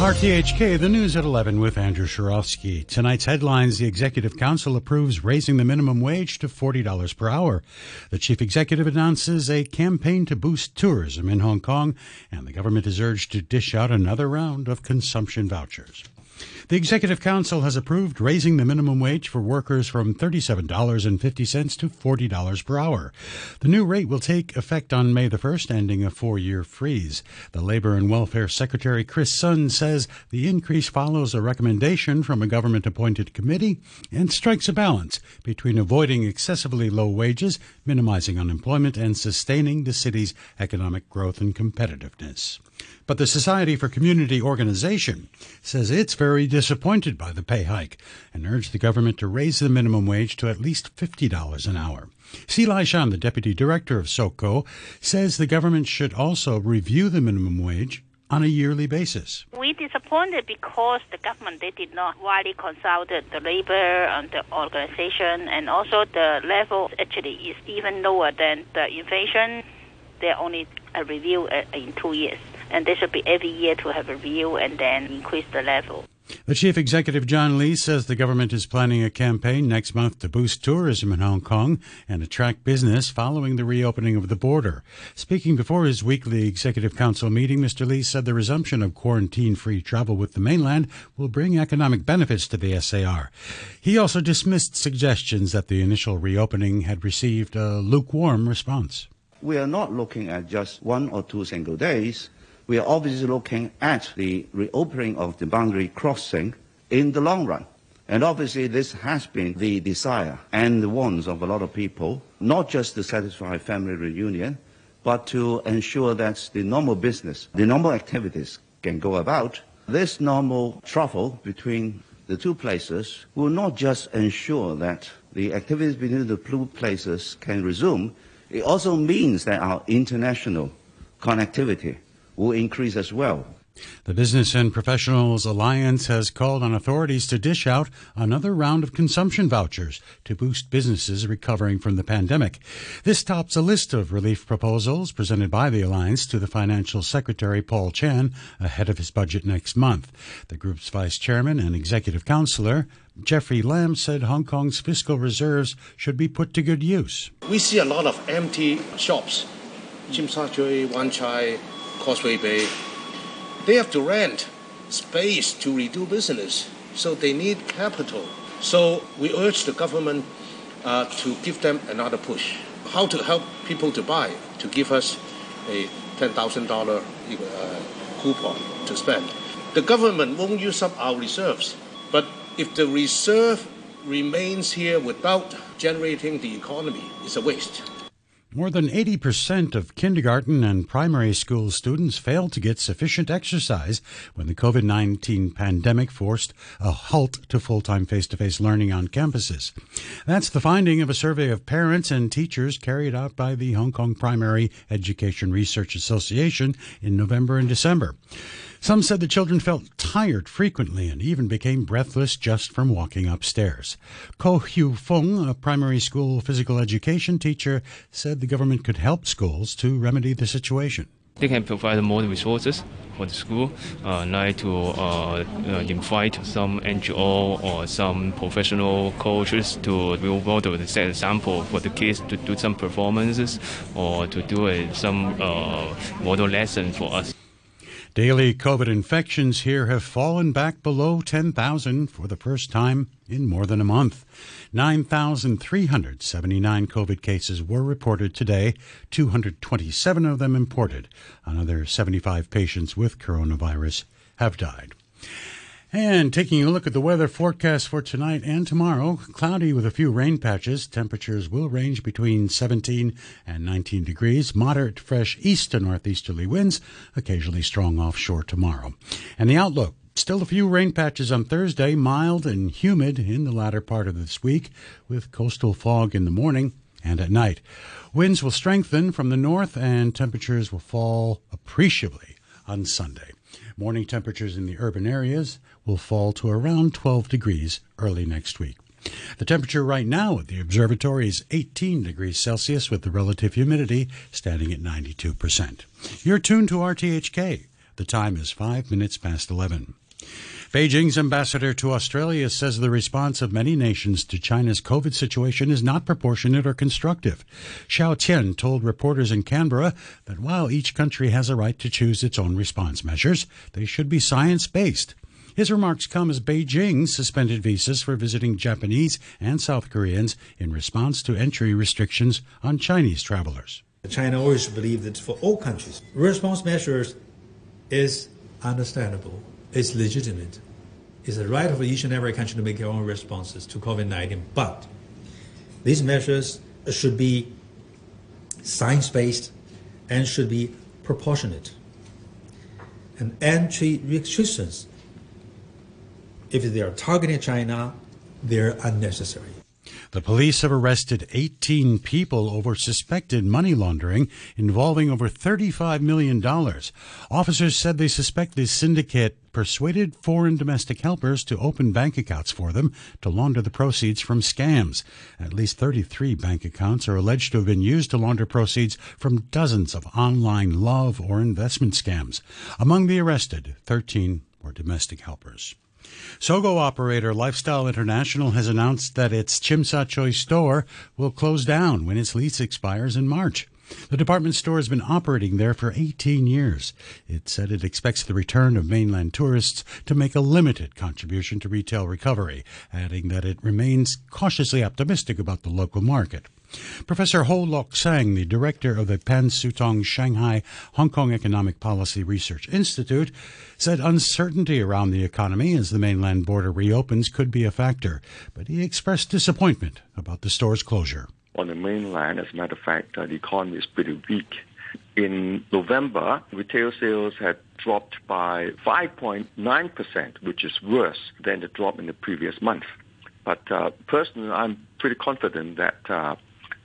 RTHK, the news at 11 with Andrew Shirovsky. Tonight's headlines The Executive Council approves raising the minimum wage to $40 per hour. The chief executive announces a campaign to boost tourism in Hong Kong, and the government is urged to dish out another round of consumption vouchers. The Executive Council has approved raising the minimum wage for workers from $37.50 to $40 per hour. The new rate will take effect on May the 1st, ending a four year freeze. The Labor and Welfare Secretary Chris Sun says the increase follows a recommendation from a government appointed committee and strikes a balance between avoiding excessively low wages, minimizing unemployment, and sustaining the city's economic growth and competitiveness. But the Society for Community Organization says it's very disappointed by the pay hike and urged the government to raise the minimum wage to at least $50 an hour. Sze Lai-shan, the deputy director of SOCO, says the government should also review the minimum wage on a yearly basis. We disappointed because the government they did not widely consulted the labor and the organization, and also the level actually is even lower than the inflation. They only a review uh, in two years and they should be every year to have a review and then increase the level. The chief executive, John Lee, says the government is planning a campaign next month to boost tourism in Hong Kong and attract business following the reopening of the border. Speaking before his weekly executive council meeting, Mr. Lee said the resumption of quarantine free travel with the mainland will bring economic benefits to the SAR. He also dismissed suggestions that the initial reopening had received a lukewarm response. We are not looking at just one or two single days we are obviously looking at the reopening of the boundary crossing in the long run. And obviously, this has been the desire and the wants of a lot of people, not just to satisfy family reunion, but to ensure that the normal business, the normal activities can go about. This normal travel between the two places will not just ensure that the activities between the two places can resume, it also means that our international connectivity will increase as well. The Business and Professionals Alliance has called on authorities to dish out another round of consumption vouchers to boost businesses recovering from the pandemic. This tops a list of relief proposals presented by the Alliance to the Financial Secretary Paul Chan ahead of his budget next month. The group's vice chairman and executive counselor, Jeffrey Lam, said Hong Kong's fiscal reserves should be put to good use. We see a lot of empty shops. Tsim Sha Tsui, Wan Chai, Causeway Bay, they have to rent space to redo business, so they need capital. So we urge the government uh, to give them another push. How to help people to buy, to give us a $10,000 uh, coupon to spend. The government won't use up our reserves, but if the reserve remains here without generating the economy, it's a waste. More than 80% of kindergarten and primary school students failed to get sufficient exercise when the COVID 19 pandemic forced a halt to full time face to face learning on campuses. That's the finding of a survey of parents and teachers carried out by the Hong Kong Primary Education Research Association in November and December. Some said the children felt tired frequently and even became breathless just from walking upstairs. Ko Hu Fung, a primary school physical education teacher, said the government could help schools to remedy the situation. They can provide more resources for the school, uh, like to uh, uh, invite some NGO or some professional coaches to role model and set example for the kids to do some performances or to do some uh, model lesson for us. Daily COVID infections here have fallen back below 10,000 for the first time in more than a month. 9,379 COVID cases were reported today, 227 of them imported. Another 75 patients with coronavirus have died. And taking a look at the weather forecast for tonight and tomorrow, cloudy with a few rain patches. Temperatures will range between 17 and 19 degrees. Moderate fresh east to northeasterly winds, occasionally strong offshore tomorrow. And the outlook Still a few rain patches on Thursday, mild and humid in the latter part of this week, with coastal fog in the morning and at night. Winds will strengthen from the north and temperatures will fall appreciably on Sunday. Morning temperatures in the urban areas will fall to around 12 degrees early next week. The temperature right now at the observatory is 18 degrees Celsius with the relative humidity standing at 92%. You're tuned to RTHK The time is five minutes past 11. Beijing's ambassador to Australia says the response of many nations to China's COVID situation is not proportionate or constructive. Xiao Qian told reporters in Canberra that while each country has a right to choose its own response measures, they should be science based. His remarks come as Beijing suspended visas for visiting Japanese and South Koreans in response to entry restrictions on Chinese travelers. China always believed that for all countries, response measures is understandable it's legitimate. It's the right of each and every country to make their own responses to COVID 19. But these measures should be science based and should be proportionate. And entry restrictions, if they are targeting China, they're unnecessary. The police have arrested 18 people over suspected money laundering involving over $35 million. Officers said they suspect the syndicate persuaded foreign domestic helpers to open bank accounts for them to launder the proceeds from scams. At least 33 bank accounts are alleged to have been used to launder proceeds from dozens of online love or investment scams. Among the arrested, 13 were domestic helpers. Sogo operator Lifestyle International has announced that its Sha Tsui store will close down when its lease expires in March. The department store has been operating there for 18 years. It said it expects the return of mainland tourists to make a limited contribution to retail recovery, adding that it remains cautiously optimistic about the local market. Professor Ho Lok Sang, the director of the Pan Sutong Shanghai Hong Kong Economic Policy Research Institute, said uncertainty around the economy as the mainland border reopens could be a factor, but he expressed disappointment about the store's closure. On the mainland, as a matter of fact, uh, the economy is pretty weak. In November, retail sales had dropped by 5.9%, which is worse than the drop in the previous month. But uh, personally, I'm pretty confident that uh,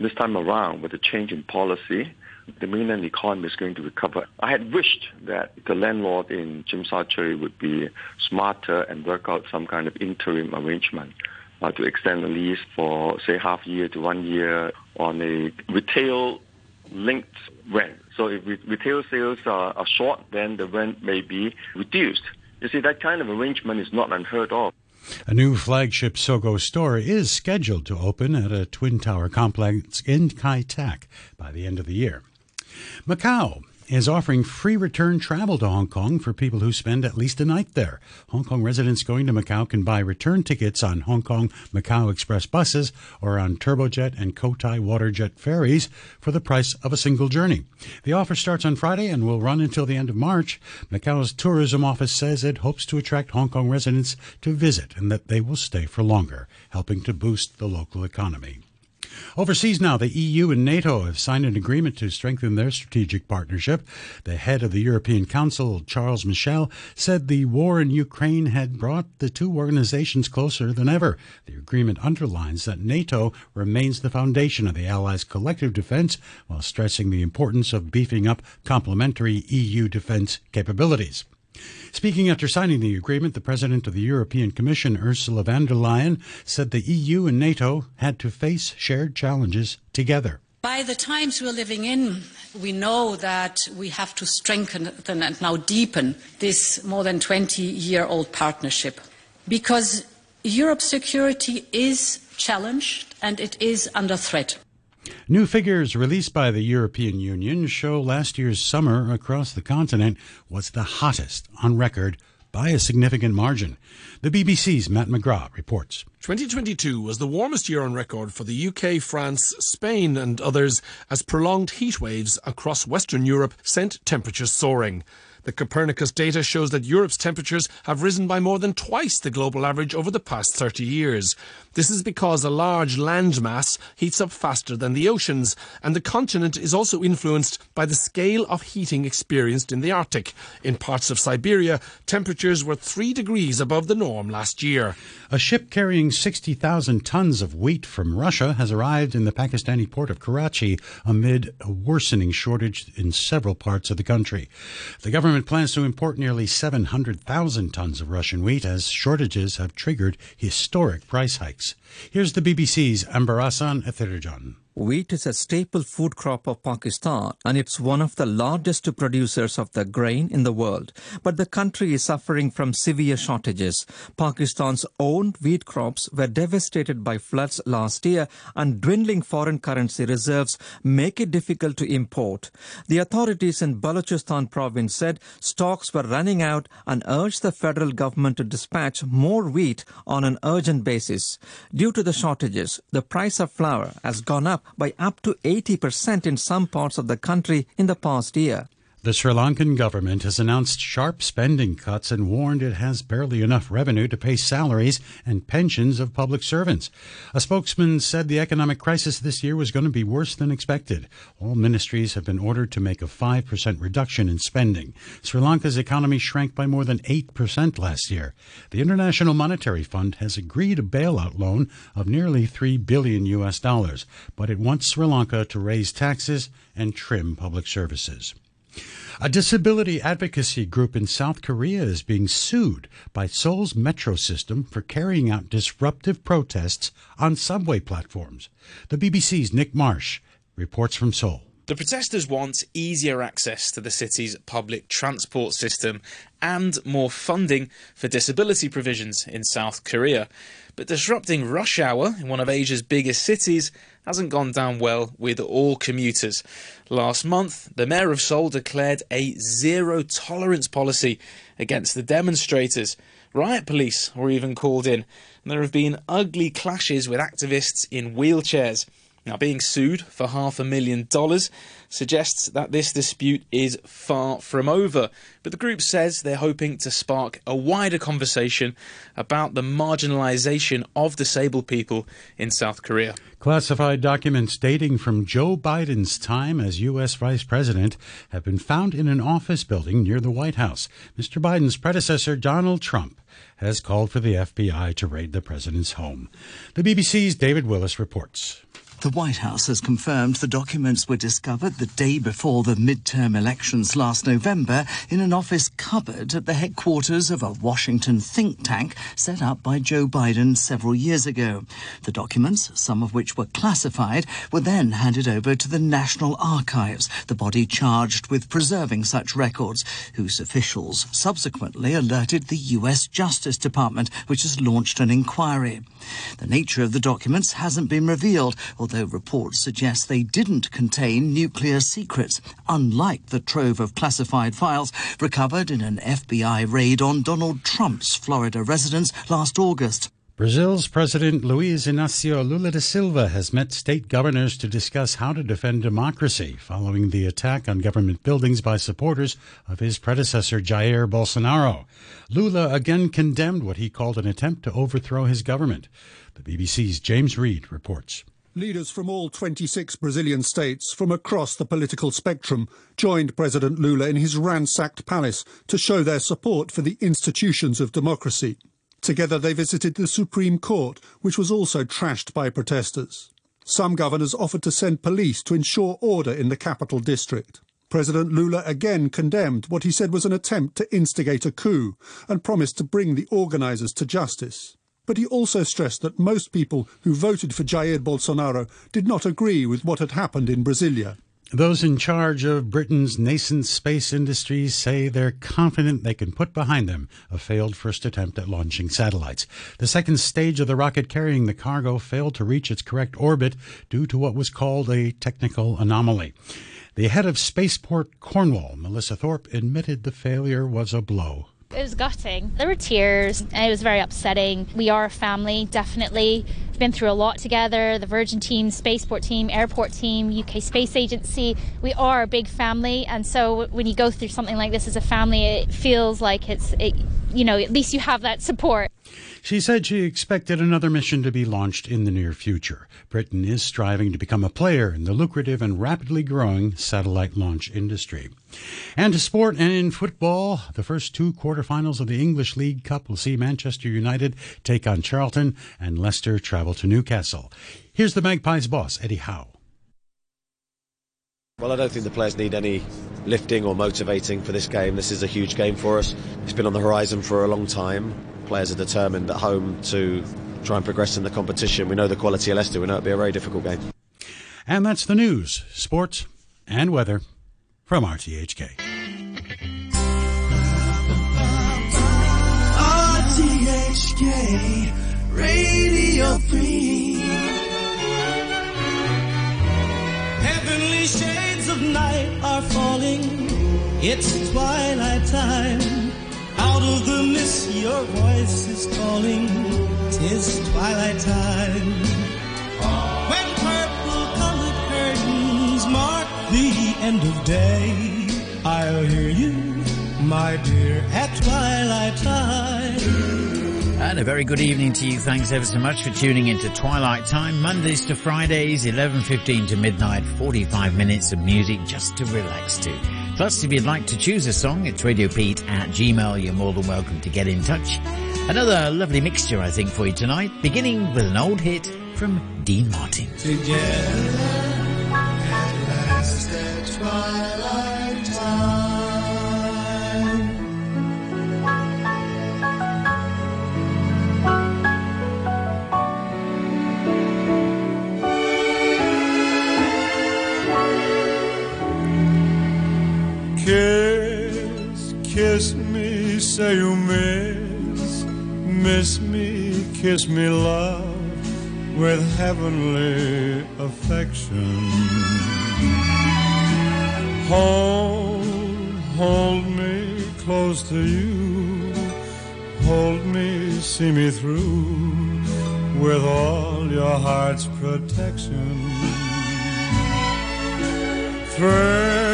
this time around, with the change in policy, the mainland economy is going to recover. I had wished that the landlord in Jim Tsui would be smarter and work out some kind of interim arrangement uh, to extend the lease for, say, half year to one year on a retail linked rent. So if retail sales are, are short, then the rent may be reduced. You see, that kind of arrangement is not unheard of. A new flagship Sogo store is scheduled to open at a twin tower complex in Kai Tak by the end of the year. Macau is offering free return travel to Hong Kong for people who spend at least a night there. Hong Kong residents going to Macau can buy return tickets on Hong Kong Macau Express buses or on Turbojet and Cotai Waterjet ferries for the price of a single journey. The offer starts on Friday and will run until the end of March. Macau's tourism office says it hopes to attract Hong Kong residents to visit and that they will stay for longer, helping to boost the local economy. Overseas now, the EU and NATO have signed an agreement to strengthen their strategic partnership. The head of the European Council, Charles Michel, said the war in Ukraine had brought the two organizations closer than ever. The agreement underlines that NATO remains the foundation of the Allies' collective defense while stressing the importance of beefing up complementary EU defense capabilities. Speaking after signing the agreement, the President of the European Commission, Ursula von der Leyen, said the EU and NATO had to face shared challenges together. By the times we're living in, we know that we have to strengthen and now deepen this more than 20 year old partnership because Europe's security is challenged and it is under threat. New figures released by the European Union show last year's summer across the continent was the hottest on record by a significant margin. The BBC's Matt McGrath reports. 2022 was the warmest year on record for the UK, France, Spain, and others as prolonged heat waves across Western Europe sent temperatures soaring. The Copernicus data shows that Europe's temperatures have risen by more than twice the global average over the past 30 years. This is because a large landmass heats up faster than the oceans, and the continent is also influenced by the scale of heating experienced in the Arctic. In parts of Siberia, temperatures were 3 degrees above the norm last year. A ship carrying 60,000 tons of wheat from Russia has arrived in the Pakistani port of Karachi amid a worsening shortage in several parts of the country. The government plans to import nearly 700,000 tons of Russian wheat as shortages have triggered historic price hikes. Here's the BBC's Anbarasan Ethirajan. Wheat is a staple food crop of Pakistan and it's one of the largest producers of the grain in the world. But the country is suffering from severe shortages. Pakistan's own wheat crops were devastated by floods last year and dwindling foreign currency reserves make it difficult to import. The authorities in Balochistan province said stocks were running out and urged the federal government to dispatch more wheat on an urgent basis. Due to the shortages, the price of flour has gone up by up to 80% in some parts of the country in the past year. The Sri Lankan government has announced sharp spending cuts and warned it has barely enough revenue to pay salaries and pensions of public servants. A spokesman said the economic crisis this year was going to be worse than expected. All ministries have been ordered to make a 5% reduction in spending. Sri Lanka's economy shrank by more than 8% last year. The International Monetary Fund has agreed a bailout loan of nearly 3 billion US dollars, but it wants Sri Lanka to raise taxes and trim public services. A disability advocacy group in South Korea is being sued by Seoul's metro system for carrying out disruptive protests on subway platforms. The BBC's Nick Marsh reports from Seoul. The protesters want easier access to the city's public transport system and more funding for disability provisions in South Korea. But disrupting rush hour in one of Asia's biggest cities hasn't gone down well with all commuters. Last month, the mayor of Seoul declared a zero tolerance policy against the demonstrators. Riot police were even called in, and there have been ugly clashes with activists in wheelchairs. Now, being sued for half a million dollars suggests that this dispute is far from over, but the group says they're hoping to spark a wider conversation about the marginalisation of disabled people in South Korea. Classified documents dating from Joe Biden's time as U.S. Vice President have been found in an office building near the White House. Mr. Biden's predecessor, Donald Trump, has called for the FBI to raid the president's home. The BBC's David Willis reports. The White House has confirmed the documents were discovered the day before the midterm elections last November in an office cupboard at the headquarters of a Washington think tank set up by Joe Biden several years ago. The documents, some of which were classified, were then handed over to the National Archives, the body charged with preserving such records, whose officials subsequently alerted the U.S. Justice Department, which has launched an inquiry. The nature of the documents hasn't been revealed, although reports suggest they didn't contain nuclear secrets, unlike the trove of classified files recovered in an FBI raid on Donald Trump's Florida residence last August. Brazil's President Luiz Inácio Lula da Silva has met state governors to discuss how to defend democracy following the attack on government buildings by supporters of his predecessor Jair Bolsonaro. Lula again condemned what he called an attempt to overthrow his government. The BBC's James Reed reports. Leaders from all 26 Brazilian states from across the political spectrum joined President Lula in his ransacked palace to show their support for the institutions of democracy. Together they visited the Supreme Court, which was also trashed by protesters. Some governors offered to send police to ensure order in the capital district. President Lula again condemned what he said was an attempt to instigate a coup and promised to bring the organisers to justice. But he also stressed that most people who voted for Jair Bolsonaro did not agree with what had happened in Brasilia. Those in charge of Britain's nascent space industries say they're confident they can put behind them a failed first attempt at launching satellites. The second stage of the rocket carrying the cargo failed to reach its correct orbit due to what was called a technical anomaly. The head of Spaceport Cornwall, Melissa Thorpe, admitted the failure was a blow. It was gutting. There were tears and it was very upsetting. We are a family, definitely. We've been through a lot together the Virgin team, Spaceport team, Airport team, UK Space Agency. We are a big family, and so when you go through something like this as a family, it feels like it's, it, you know, at least you have that support. She said she expected another mission to be launched in the near future. Britain is striving to become a player in the lucrative and rapidly growing satellite launch industry. And to sport and in football, the first two quarterfinals of the English League Cup will see Manchester United take on Charlton and Leicester travel to Newcastle. Here's the Magpies boss, Eddie Howe. Well, I don't think the players need any lifting or motivating for this game. This is a huge game for us. It's been on the horizon for a long time. Players are determined at home to try and progress in the competition. We know the quality of Leicester. We know it'll be a very difficult game. And that's the news, sports, and weather from RTHK. RTHK Radio 3 Heavenly shades of night are falling It's twilight time Out of the mist your voice is calling Tis twilight time When purple colored curtains mark the end of day I'll hear you, my dear, at twilight time And a very good evening to you. Thanks ever so much for tuning into Twilight Time, Mondays to Fridays, 11.15 to midnight, 45 minutes of music just to relax to. Plus, if you'd like to choose a song, it's radiopete at gmail. You're more than welcome to get in touch. Another lovely mixture, I think, for you tonight, beginning with an old hit from Dean Martin. Together Kiss, kiss me, say you miss, miss me, kiss me, love, with heavenly affection. Hold, hold me close to you, hold me, see me through, with all your heart's protection. Thrill,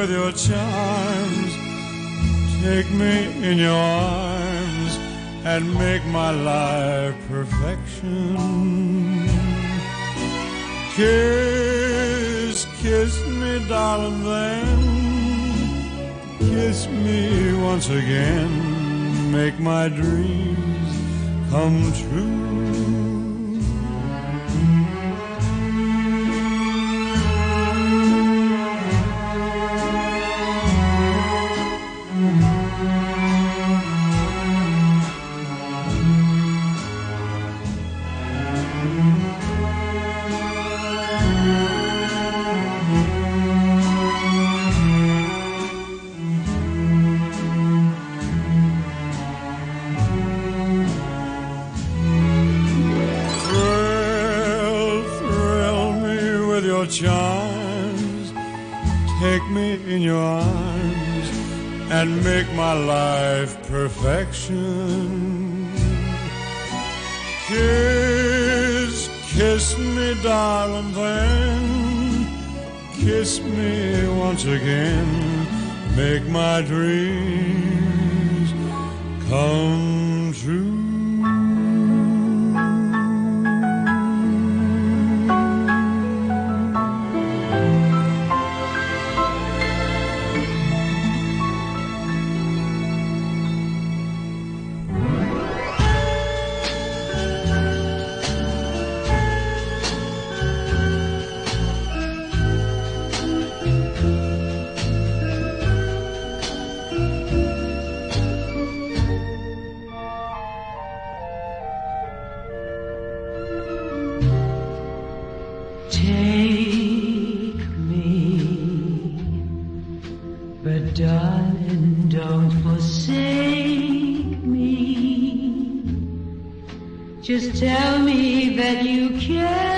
with your charms. Take me in your arms and make my life perfection. Kiss, kiss me, darling, then. Kiss me once again. Make my dreams come true. Life perfection. Kiss, kiss me, darling, then. Kiss me once again. Make my dreams come true. Just tell me that you care